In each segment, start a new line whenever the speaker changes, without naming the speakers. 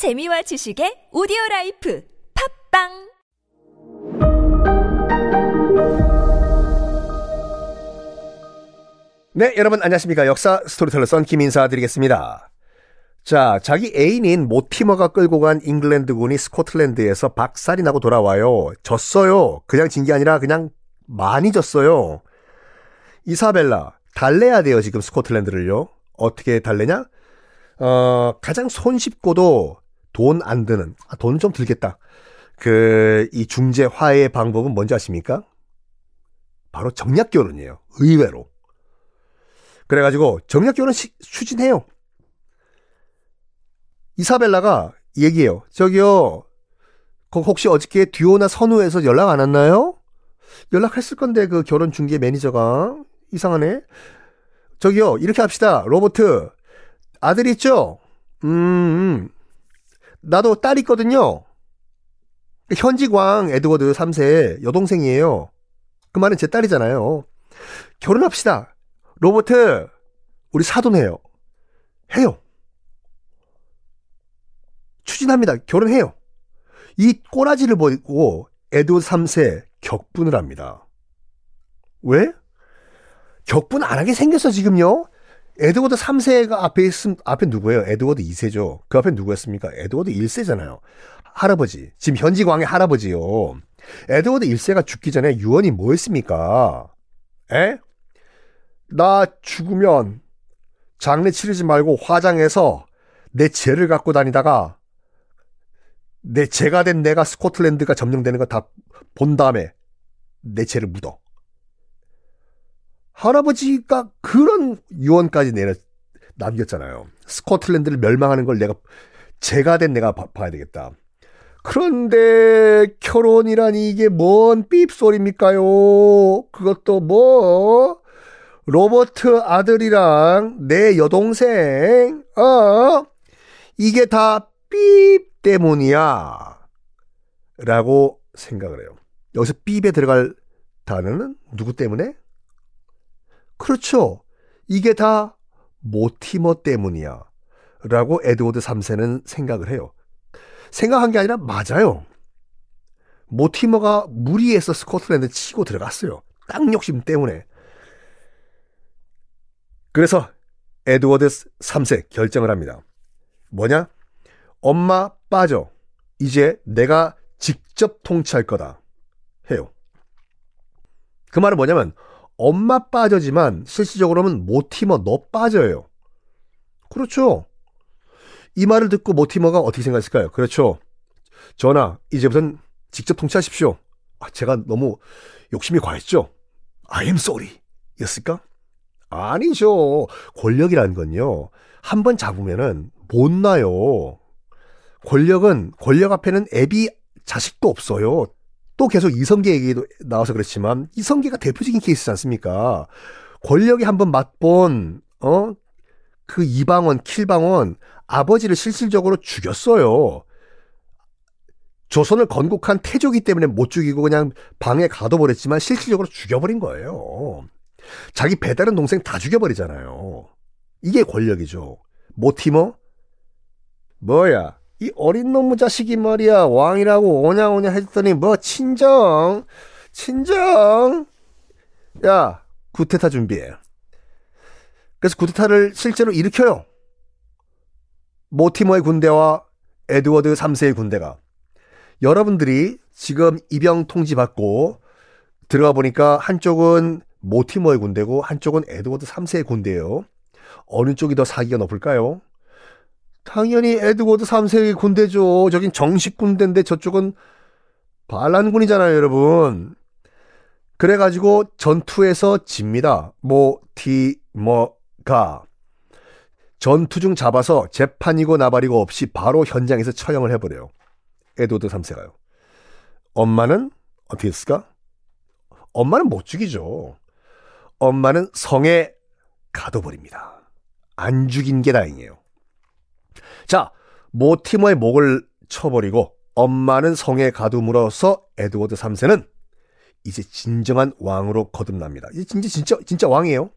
재미와 지식의 오디오 life 팟빵
네, 여러분 안녕하십니까. 역사 스토리텔러 썬킴 인사드리겠습니다. 자, 자기 애인인 모티머가 끌고 간 잉글랜드군이 스코틀랜드에서 박살이 나고 돌아와요. 졌어요. 그냥 진 게 아니라 그냥 많이 졌어요. 이사벨라, 달래야 돼요, 지금 스코틀랜드를요. 어떻게 달래냐? 어, 가장 손쉽고도 돈 안 드는, 아, 돈은 좀 들겠다. 그, 이 중재 화해 방법은 뭔지 아십니까? 바로 정략 결혼이에요. 의외로. 그래가지고 정략 결혼 시, 추진해요. 이사벨라가 얘기해요. 저기요, 거- 혹시 어저께 듀오나 선우에서 연락 안 왔나요? 연락했을 건데 그 결혼 중개 매니저가 이상하네. 저기요, 이렇게 합시다. 로버트 아들 있죠? 음, 음. 나도 딸 있거든요. 현직왕 에드워드 3세 여동생이에요. 그 말은 제 딸이잖아요. 결혼합시다. 로버트, 우리 사돈해요. 해요. 추진합니다. 결혼해요. 이 꼬라지를 보고 에드워드 3세 격분을 합니다. 왜? 격분 안 하게 생겼어, 지금요? 에드워드 3세가 앞에 있음, 앞에 누구예요? 에드워드 2세죠. 그 앞에 누구였습니까? 에드워드 1세잖아요. 할아버지. 지금 현직 왕의 할아버지요. 에드워드 1세가 죽기 전에 유언이 뭐였습니까? 에? 나 죽으면 장례 치르지 말고 화장해서 내 재를 갖고 다니다가 내 재가 된 내가 스코틀랜드가 점령되는 거 다 본 다음에 내 죄를 묻어. 할아버지가 그런 유언까지 내려 남겼잖아요. 스코틀랜드를 멸망하는 걸 내가 죄가 된 내가 봐, 봐야 되겠다. 그런데 결혼이라니 이게 뭔 삐입소리입니까요? 그것도 뭐 로버트 아들이랑 내 여동생 어 이게 다 삐입 때문이야 라고 생각을 해요. 여기서 삐입에 들어갈 단어는 누구 때문에? 그렇죠. 이게 다 모티머 때문이야 라고 에드워드 3세는 생각을 해요. 생각한 게 아니라 맞아요. 모티머가 무리해서 스코틀랜드 치고 들어갔어요. 땅 욕심 때문에. 그래서 에드워드 3세 결정을 합니다. 뭐냐? 엄마 빠져. 이제 내가 직접 통치할 거다. 해요. 그 말은 뭐냐면 엄마 빠져지만 실질적으로는 모티머 너 빠져요. 그렇죠. 이 말을 듣고 모티머가 어떻게 생각했을까요? 그렇죠. 전하, 이제부터는 직접 통치하십시오. 아, 제가 너무 욕심이 과했죠? I am sorry. 였을까? 아니죠. 권력이라는 건요. 한 번 잡으면은 못 나요. 권력은, 권력 앞에는 애비 자식도 없어요. 또 계속 이성계 얘기도 나와서 그렇지만, 이성계가 대표적인 케이스지 않습니까? 권력이 한번 맛본, 어? 그 이방원, 킬방원, 아버지를 실질적으로 죽였어요. 조선을 건국한 태조기 때문에 못 죽이고 그냥 방에 가둬버렸지만 실질적으로 죽여버린 거예요. 자기 배다른 동생 다 죽여버리잖아요. 이게 권력이죠. 모티머? 뭐야, 이 어린 놈의 자식이 말이야, 왕이라고 오냐 오냐 했더니 뭐, 친정, 친정. 야, 구테타 준비해. 그래서 구테타를 실제로 일으켜요. 모티머의 군대와 에드워드 3세의 군대가. 여러분들이 지금 입영 통지 받고 들어가 보니까 한쪽은 모티머의 군대고 한쪽은 에드워드 3세의 군대예요. 어느 쪽이 더 사기가 높을까요? 당연히 에드워드 3세의 군대죠. 저긴 정식 군대인데 저쪽은 반란군이잖아요, 여러분. 그래가지고 전투에서 집니다. 모티머가 전투 중 잡아서 재판이고 나발이고 없이 바로 현장에서 처형을 해버려요. 에드워드 3세가요. 엄마는 어떻게 했을까? 엄마는 못 죽이죠. 엄마는 성에 가둬버립니다. 안 죽인 게 다행이에요. 자, 모티머의 목을 쳐버리고 엄마는 성에 가둠으로써 에드워드 3세는 이제 진정한 왕으로 거듭납니다. 이제 진짜 진짜 진짜 왕이에요.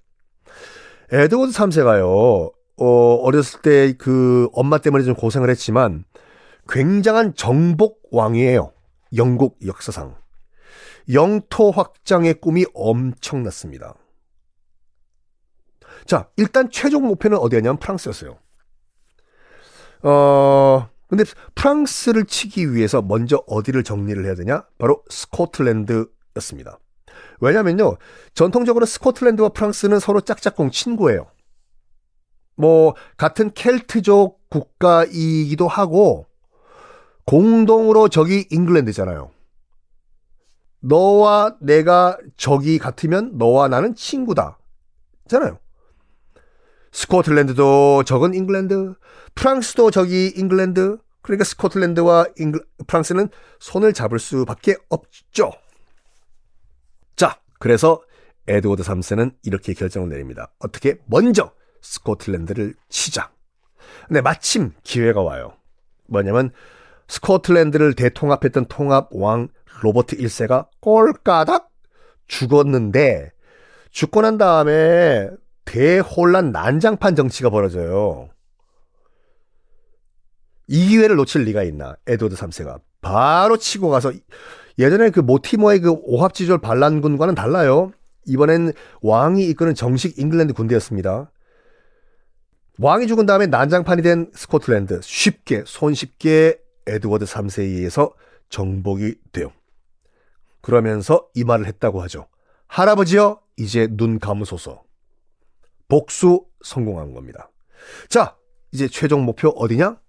에드워드 3세가요. 어, 어렸을 때 그 엄마 때문에 좀 고생을 했지만 굉장한 정복 왕이에요. 영국 역사상. 영토 확장의 꿈이 엄청났습니다. 자, 일단 최종 목표는 어디였냐면 프랑스였어요. 어, 근데 프랑스를 치기 위해서 먼저 어디를 정리를 해야 되냐? 바로 스코틀랜드였습니다. 왜냐면요, 전통적으로 스코틀랜드와 프랑스는 서로 짝짝꿍 친구예요. 뭐, 같은 켈트족 국가이기도 하고, 공동으로 적이 잉글랜드잖아요. 너와 내가 적이 같으면 너와 나는 친구다. 잖아요. 스코틀랜드도 적은 잉글랜드, 프랑스도 적이 잉글랜드, 그러니까 스코틀랜드와 잉글, 프랑스는 손을 잡을 수밖에 없죠. 자, 그래서 에드워드 3세는 이렇게 결정을 내립니다. 어떻게? 먼저 스코틀랜드를 치자. 근데 마침 기회가 와요. 뭐냐면 스코틀랜드를 대통합했던 통합 왕 로버트 1세가 꼴까닥 죽었는데 죽고 난 다음에 대혼란 난장판 정치가 벌어져요. 이 기회를 놓칠 리가 있나? 에드워드 3세가 바로 치고 가서 예전에 그 모티머의 그 오합지졸 반란군과는 달라요. 이번엔 왕이 이끄는 정식 잉글랜드 군대였습니다. 왕이 죽은 다음에 난장판이 된 스코틀랜드 쉽게 손쉽게 에드워드 3세에 의해서 정복이 돼요. 그러면서 이 말을 했다고 하죠. 할아버지여 이제 눈 감으소서. 복수 성공한 겁니다. 자, 이제 최종 목표 어디냐?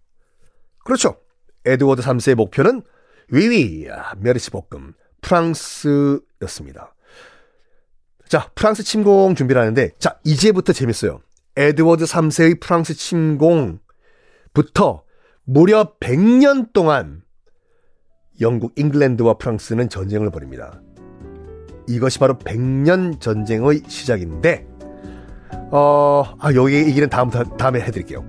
그렇죠. 에드워드 3세의 목표는 위위 메르시 볶음 프랑스였습니다. 자, 프랑스 침공 준비를 하는데 자, 이제부터 재밌어요. 에드워드 3세의 프랑스 침공부터 무려 100년 동안 영국, 잉글랜드와 프랑스는 전쟁을 벌입니다. 이것이 바로 100년 전쟁의 시작인데, 어, 아, 여기 얘기는 다음, 다음에 해드릴게요.